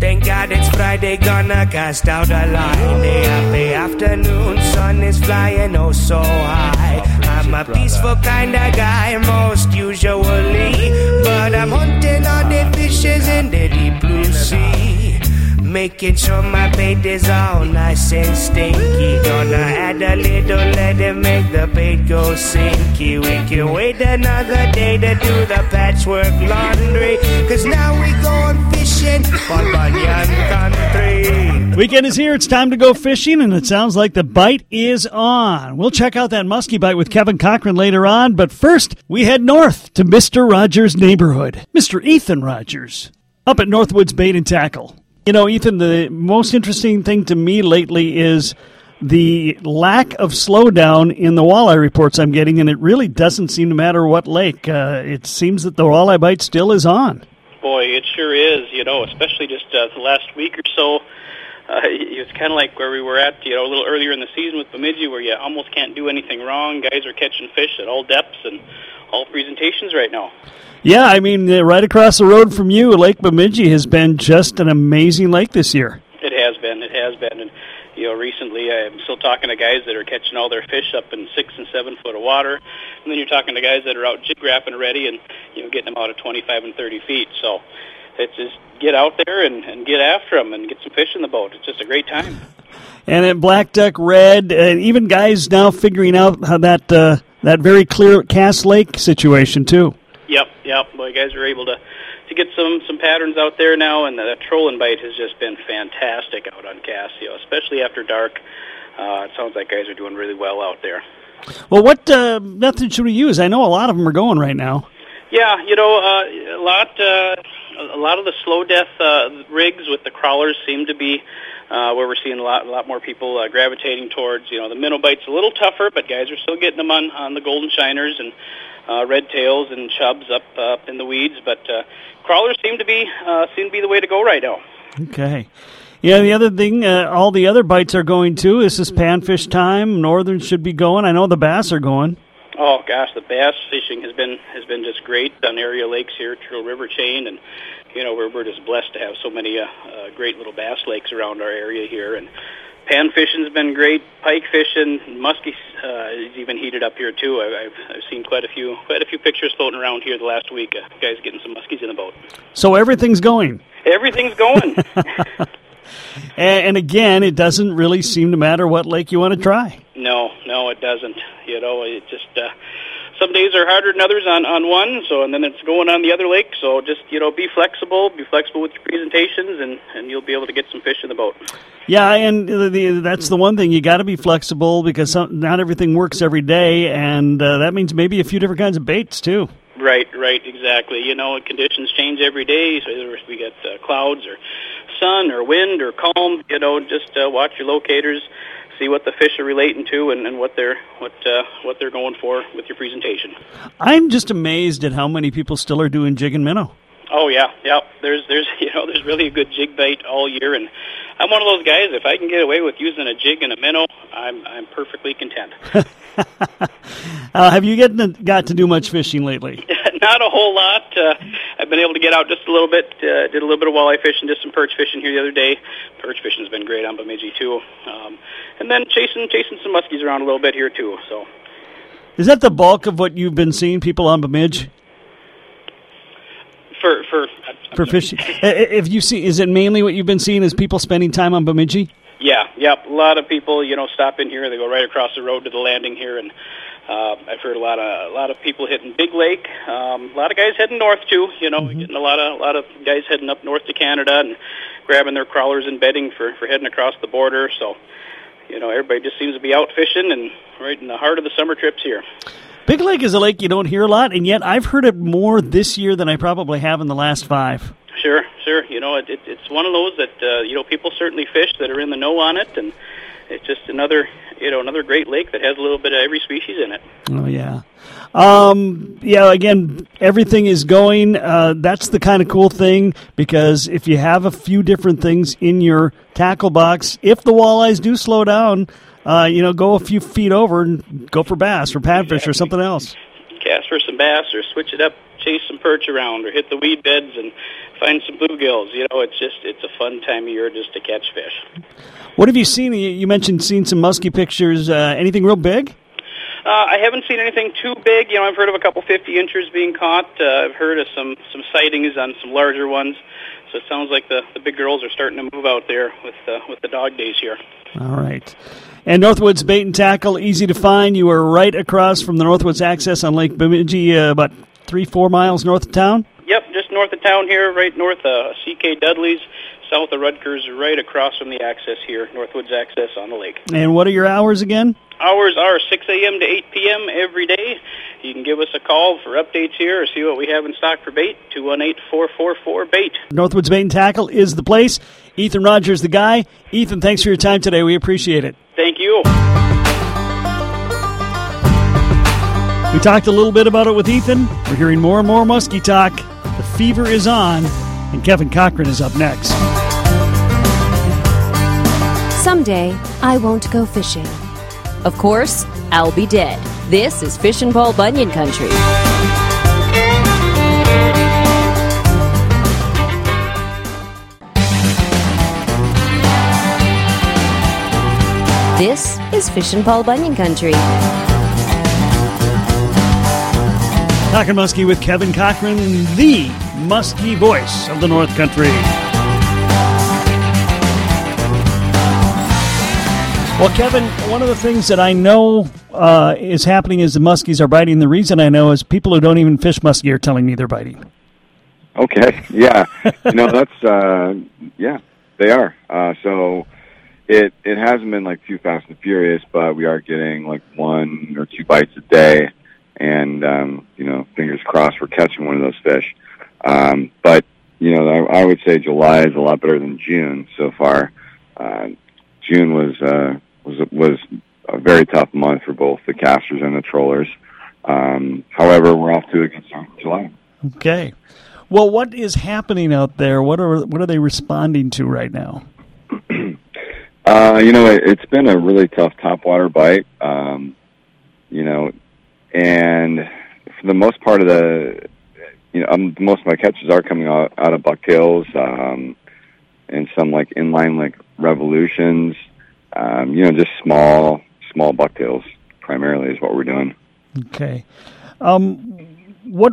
Thank God it's Friday, gonna cast out a line. Day happy afternoon, sun is flying oh so high. I'm a peaceful kind of guy, most usually. But I'm hunting all the fishes in the deep blue sea. Making sure my bait is all nice and stinky. Gonna add a little let lead make the bait go sinky. We can wait another day to do the patchwork laundry. Cause now we're going fishing for Bunyan Country. Weekend is here. It's time to go fishing, and it sounds like the bite is on. We'll check out that muskie bite with Kevin Cochran later on, but first, we head north to Mr. Rogers' neighborhood. Mr. Ethan Rogers, up at Northwoods Bait and Tackle. You know, Ethan, the most interesting thing to me lately is the lack of slowdown in the walleye reports I'm getting, and it really doesn't seem to matter what lake. Uh, it seems that the walleye bite still is on. Boy, it sure is. You know, especially just uh, the last week or so. Uh, it's kind of like where we were at, you know, a little earlier in the season with Bemidji, where you almost can't do anything wrong. Guys are catching fish at all depths and all presentations right now. Yeah, I mean, uh, right across the road from you, Lake Bemidji has been just an amazing lake this year. It has been. It has been. And, you know, recently I'm still talking to guys that are catching all their fish up in six and seven foot of water. And then you're talking to guys that are out jig rapping already and, you know, getting them out of 25 and 30 feet. So it's just get out there and, and get after them and get some fish in the boat. It's just a great time. And at Black Duck Red, uh, even guys now figuring out how that uh, that very clear Cass Lake situation too. Yep, yep. Boy, guys are able to to get some some patterns out there now, and the trolling bite has just been fantastic out on Cassio, especially after dark. Uh, it sounds like guys are doing really well out there. Well, what uh, method should we use? I know a lot of them are going right now. Yeah, you know, uh, a lot uh, a lot of the slow death uh, rigs with the crawlers seem to be uh, where we're seeing a lot a lot more people uh, gravitating towards. You know, the minnow bite's a little tougher, but guys are still getting them on on the golden shiners and uh, red tails and chubs up uh, up in the weeds. But uh, crawlers seem to be uh, seem to be the way to go right now. Okay. Yeah, the other thing, uh, all the other bites are going too. This is panfish time. Northern should be going. I know the bass are going. Oh gosh, the bass fishing has been has been just great on area lakes here, Turtle River Chain, and you know we're we're just blessed to have so many uh, uh, great little bass lakes around our area here. And pan fishing's been great. Pike fishing, muskie uh, is even heated up here too. I, I've I've seen quite a few quite a few pictures floating around here the last week. Uh, guys getting some muskies in the boat. So everything's going. Everything's going. And, and again, it doesn't really seem to matter what lake you want to try. No, no, it doesn't. You know, it just uh, some days are harder than others on on one. So, and then it's going on the other lake. So, just you know, be flexible, be flexible with your presentations, and and you'll be able to get some fish in the boat. Yeah, and the, the, that's the one thing you got to be flexible because some, not everything works every day, and uh, that means maybe a few different kinds of baits too. Right, right, exactly. You know, conditions change every day. So whether we get uh, clouds or sun or wind or calm, you know, just uh, watch your locators, see what the fish are relating to, and, and what they're what uh, what they're going for with your presentation. I'm just amazed at how many people still are doing jig and minnow. Oh yeah, yeah. There's there's you know there's really a good jig bait all year, and I'm one of those guys. If I can get away with using a jig and a minnow, I'm I'm perfectly content. Uh, have you get, got to do much fishing lately? Not a whole lot. Uh, I've been able to get out just a little bit. Uh, did a little bit of walleye fishing, did some perch fishing here the other day. Perch fishing's been great on Bemidji too. Um, and then chasing chasing some muskies around a little bit here too. So Is that the bulk of what you've been seeing people on Bemidji for for for fishing? I- if you see, is it mainly what you've been seeing is people spending time on Bemidji? Yeah, yep. A lot of people, you know, stop in here. They go right across the road to the landing here, and uh, I've heard a lot of a lot of people hitting Big Lake. Um, a lot of guys heading north too. You know, getting a lot of a lot of guys heading up north to Canada and grabbing their crawlers and bedding for for heading across the border. So, you know, everybody just seems to be out fishing and right in the heart of the summer trips here. Big Lake is a lake you don't hear a lot, and yet I've heard it more this year than I probably have in the last five. Sure, sure. You know, it, it, it's one of those that uh, you know people certainly fish that are in the know on it, and it's just another you know another great lake that has a little bit of every species in it. Oh yeah, um, yeah. Again, everything is going. Uh, that's the kind of cool thing because if you have a few different things in your tackle box, if the walleyes do slow down, uh, you know, go a few feet over and go for bass or panfish or something else. Cast for some bass or switch it up, chase some perch around, or hit the weed beds and find some bluegills. You know, it's just it's a fun time of year just to catch fish. What have you seen? You mentioned seeing some muskie pictures. Uh, anything real big? Uh, I haven't seen anything too big. You know, I've heard of a couple 50 inchers being caught. Uh, I've heard of some some sightings on some larger ones. So it sounds like the, the big girls are starting to move out there with uh, with the dog days here. All right. And Northwoods Bait and Tackle, easy to find. You are right across from the Northwoods Access on Lake Bemidji, uh, about three, four miles north of town. Yep, just north of town here, right north of CK Dudley's, south of Ruttger's, right across from the access here, Northwoods Access on the lake. And what are your hours again? Hours are 6 a.m. to 8 p.m. every day. You can give us a call for updates here or see what we have in stock for bait, 218-444-BAIT. Northwoods Bait and Tackle is the place. Ethan Rogers, the guy. Ethan, thanks for your time today. We appreciate it. Thank you. We talked a little bit about it with Ethan. We're hearing more and more muskie talk. The fever is on, and Kevin Cochran is up next. Someday, I won't go fishing. Of course, I'll be dead. This is Fish and Paul Bunyan Country. This is Fish and Paul Bunyan Country. Talking Muskie with Kevin Cochran, the muskie voice of the North Country. Well, Kevin, one of the things that I know uh, is happening is the muskies are biting. The reason I know is people who don't even fish muskie are telling me they're biting. Okay, yeah, you know that's uh, yeah, they are. Uh, so it it hasn't been like too fast and furious, but we are getting like one or two bites a day, and um, you know, fingers crossed we're catching one of those fish. Um, but you know, I, I would say July is a lot better than June so far. Uh, June was uh, was was a very tough month for both the casters and the trollers. Um, however, we're off to a good start in July. Okay. Well, what is happening out there? What are what are they responding to right now? uh, you know, it, it's been a really tough topwater bite. Um, you know, and for the most part of the, you know, um, most of my catches are coming out, out of bucktails um, and some like inline like revolutions. Um, you know, just small small bucktails primarily is what we're doing. Okay. Um, what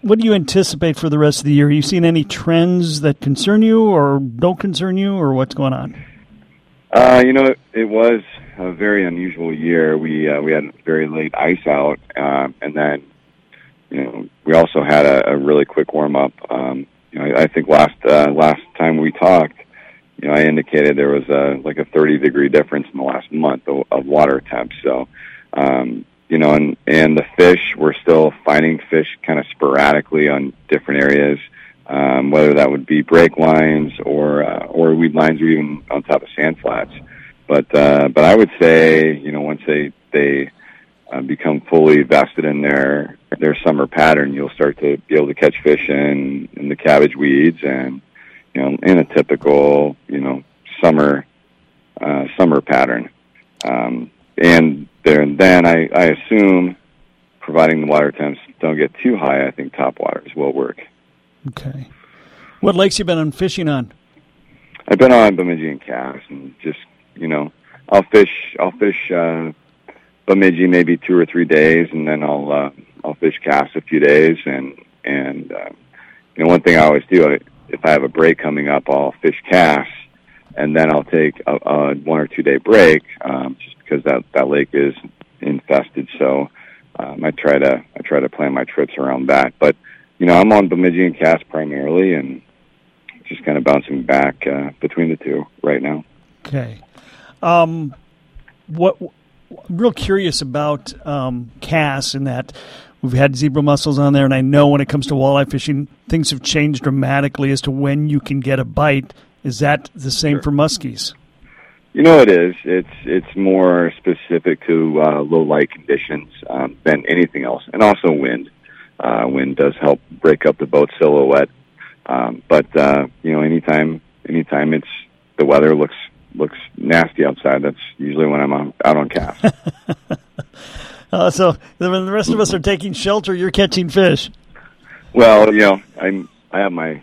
what do you anticipate for the rest of the year? Are you seeing any trends that concern you or don't concern you, or what's going on? Uh, you know, it, it was a very unusual year. We uh, we had very late ice out, uh, and then you know we also had a, a really quick warm up. Um, you know, I, I think last uh, last time we talked, you know, I indicated there was a like a 30 degree difference in the last month of, of water temps. So, um, you know, and and the fish we're still finding fish kind of sporadically on different areas, um, whether that would be break lines or uh, or weed lines or even on top of sand flats. But uh, but I would say, you know, once they they uh, become fully vested in their their summer pattern, you'll start to be able to catch fish in in the cabbage weeds and you know in a typical you know summer uh, summer pattern. Um, and there and then I, I assume, providing the water temps don't get too high, I think top waters will work. Okay. What lakes you been on fishing on? I've been on Bemidji and Cass, and just you know, I'll fish. I'll fish uh, Bemidji maybe two or three days, and then I'll uh, I'll fish Cass a few days, and and uh, you know, one thing I always do, I, if I have a break coming up, I'll fish Cass, and then I'll take a, a one or two day break, um, just because that that lake is infested. So um, I try to I try to plan my trips around that. But you know, I'm on Bemidji and Cass primarily, and just kind of bouncing back uh, between the two right now. Okay. Um, what I'm real curious about um, Cass in that we've had zebra mussels on there, and I know when it comes to walleye fishing, things have changed dramatically as to when you can get a bite. Is that the same Sure. for muskies? You know, it is. It's it's more specific to uh, low light conditions um, than anything else, and also wind. Uh, wind does help break up the boat silhouette. Um, but uh, you know, anytime anytime it's the weather looks looks nasty outside, that's usually when I'm on, out on Cass. Uh, so when the rest of us are taking shelter, you're catching fish. well, you know, I'm I have my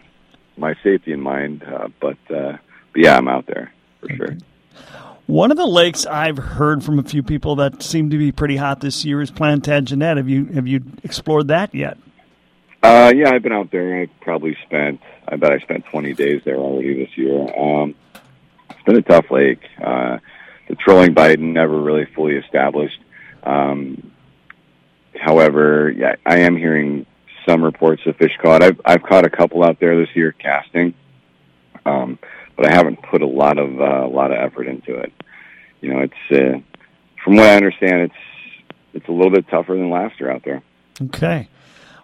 my safety in mind. Uh, but, uh, but yeah, I'm out there for sure. One of the lakes I've heard from a few people that seem to be pretty hot this year is Plantagenet. Have you have you explored that yet? Uh, yeah, I've been out there. I probably spent, I bet I spent 20 days there already this year. Um, it's been a tough lake. Uh, the trolling bite never really fully established. Um, however, yeah, I am hearing some reports of fish caught. I've I've caught a couple out there this year casting, um, but I haven't put a lot of uh, a lot of effort into it. You know, it's uh, from what I understand, it's it's a little bit tougher than last year out there. Okay.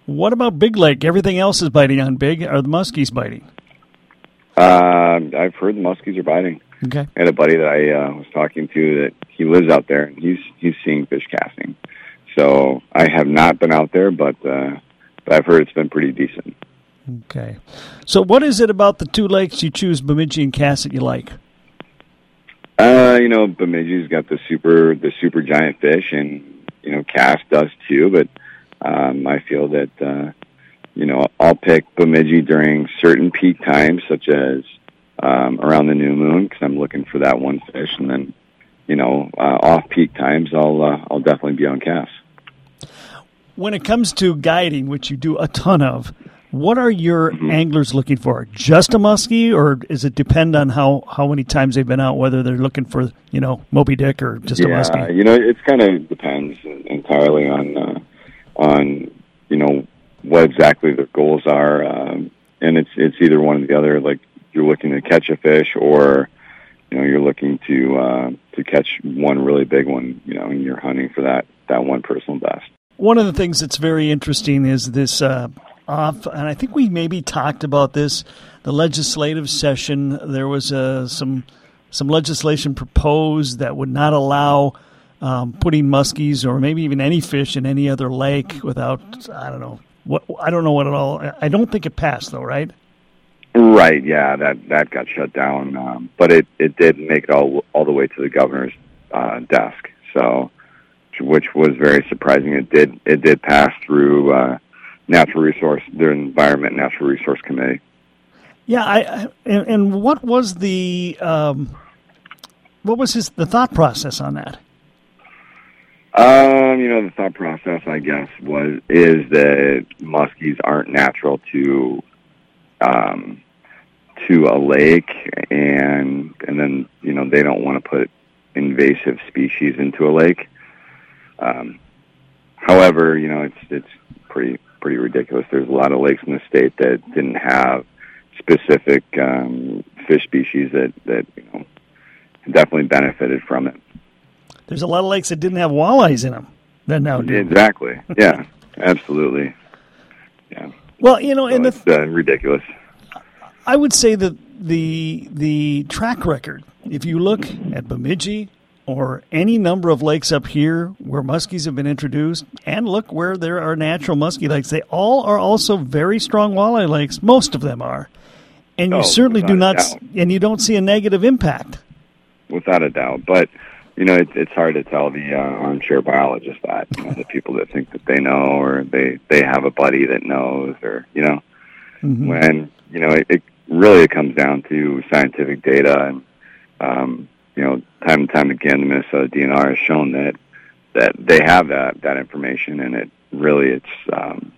What about Big Lake? Everything else is biting on Big. Are the muskies biting? Uh, I've heard the muskies are biting. Okay. I had a buddy that I uh, was talking to that he lives out there and he's he's seeing fish casting. So I have not been out there, but uh, but I've heard it's been pretty decent. Okay. So what is it about the two lakes you choose, Bemidji and Cass, that you like? Uh, you know, Bemidji's got the super the super giant fish, and you know, Cass does too. But um, I feel that uh, you know I'll pick Bemidji during certain peak times, such as um, around the new moon, because I'm looking for that one fish, and then you know uh, off peak times, I'll uh, I'll definitely be on Cass. When it comes to guiding, which you do a ton of, what are your Mm-hmm. anglers looking for? Just a muskie, or does it depend on how, how many times they've been out, whether they're looking for, you know, Moby Dick or just a yeah, muskie? you know, it's kind of depends entirely on uh, on you know what exactly their goals are, um, and it's it's either one or the other. Like you're looking to catch a fish, or you know you're looking to uh, to catch one really big one. You know, and you're hunting for that that one personal best. One of the things that's very interesting is this uh, off, and I think we maybe talked about this. The legislative session, there was uh, some some legislation proposed that would not allow um, putting muskies or maybe even any fish in any other lake without I don't know what I don't know what at all. I don't think it passed though, right? Right. Yeah. That that got shut down, um, but it it did make it all all the way to the governor's uh, desk. So, which was very surprising. It did it did pass through uh, natural resource, the Environment Natural Resource Committee. Yeah, I, I and, and what was the um, what was his the thought process on that? Um, you know, the thought process, I guess, was is that muskies aren't natural to um, to a lake, and and then you know they don't want to put invasive species into a lake. Um, however, you know, it's it's pretty pretty ridiculous. There's a lot of lakes in the state that didn't have specific um, fish species that that you know definitely benefited from it. There's a lot of lakes that didn't have walleyes in them that now do. Exactly. Yeah. absolutely. Well, you know, So and the, uh, ridiculous. I would say that the the track record, if you look at Bemidji or any number of lakes up here where muskies have been introduced, and look where there are natural muskie lakes, they all are also very strong walleye lakes. Most of them are, and you Oh, certainly do not, and you don't see a negative impact. without a doubt. But you know, it's it's hard to tell the uh, armchair biologist that you know, the people that think that they know or they they have a buddy that knows or you know Mhm. when you know it, it really it comes down to scientific data and um, you know time and time again the Minnesota DNR has shown that that they have that that information and it really it's um,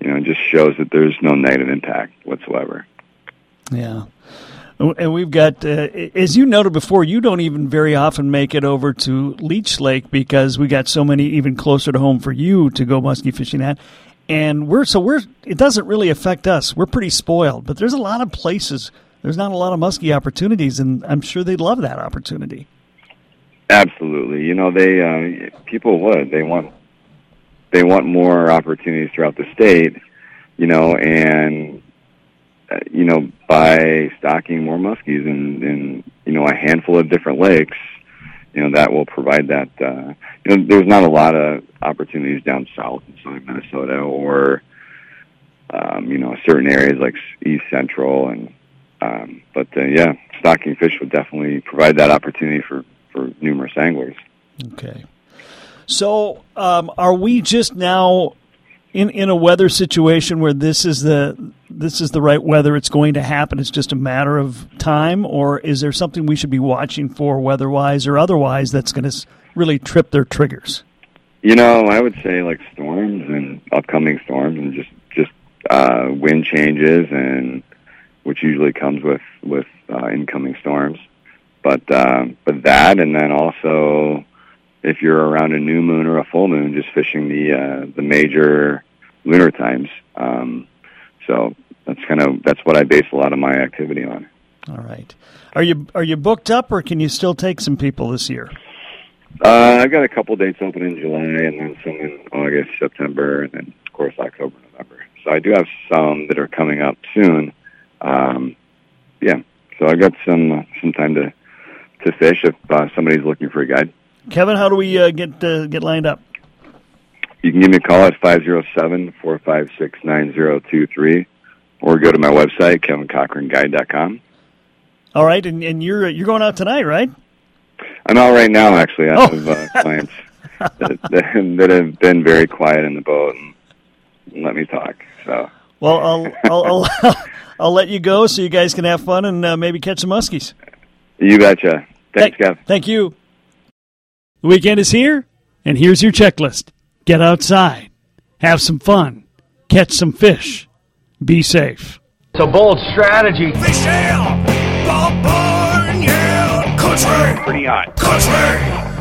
you know just shows that there's no negative impact whatsoever. Yeah. And we've got, uh, as you noted before, you don't even very often make it over to Leech Lake because we got so many even closer to home for you to go muskie fishing at. And we're, so we're, it doesn't really affect us. We're pretty spoiled, but there's a lot of places, there's not a lot of muskie opportunities, and I'm sure they'd love that opportunity. Absolutely. You know, they uh, people would. They want they want more opportunities throughout the state. You know, and you know by stocking more muskies in, in you know a handful of different lakes, you know that will provide that. Uh, you know, there's not a lot of opportunities down south in southern Minnesota or um, you know certain areas like East Central and. Um, but uh, yeah, stocking fish would definitely provide that opportunity for for numerous anglers. Okay. So, um, are we just now in in a weather situation where this is the this is the right weather, it's going to happen. It's just a matter of time, or is there something we should be watching for weather wise or otherwise that's going to really trip their triggers? You know, I would say like storms and upcoming storms, and just just uh, wind changes, and which usually comes with with uh, incoming storms. But uh, but that, and then also if you're around a new moon or a full moon, just fishing the uh, the major lunar times. Um, so that's kind of that's what I base a lot of my activity on. All right. Are you are you booked up, or can you still take some people this year? Uh, I've got a couple dates open in July, and then some in August, September, and then of course October, November. So I do have some that are coming up soon. Um, yeah, so I've got some some time to to fish if uh, somebody's looking for a guide. Kevin, how do we uh, get uh, get lined up? You can give me a call at 507-456-9023 or go to my website, kevincochranguide.com. All right, and, and you're you're going out tonight, right? I'm out right now, actually. I Oh. have uh, clients that, that, have been very quiet in the boat and let me talk. So Well, I'll I'll, I'll, I'll let you go so you guys can have fun and uh, maybe catch some muskies. you betcha. Thanks, Thank- Kev. Thank you. The weekend is here, and here's your checklist: get outside, have some fun, catch some fish, be safe. It's a bold strategy. Fish ale, Paul Bunyan, country, Pretty hot. country.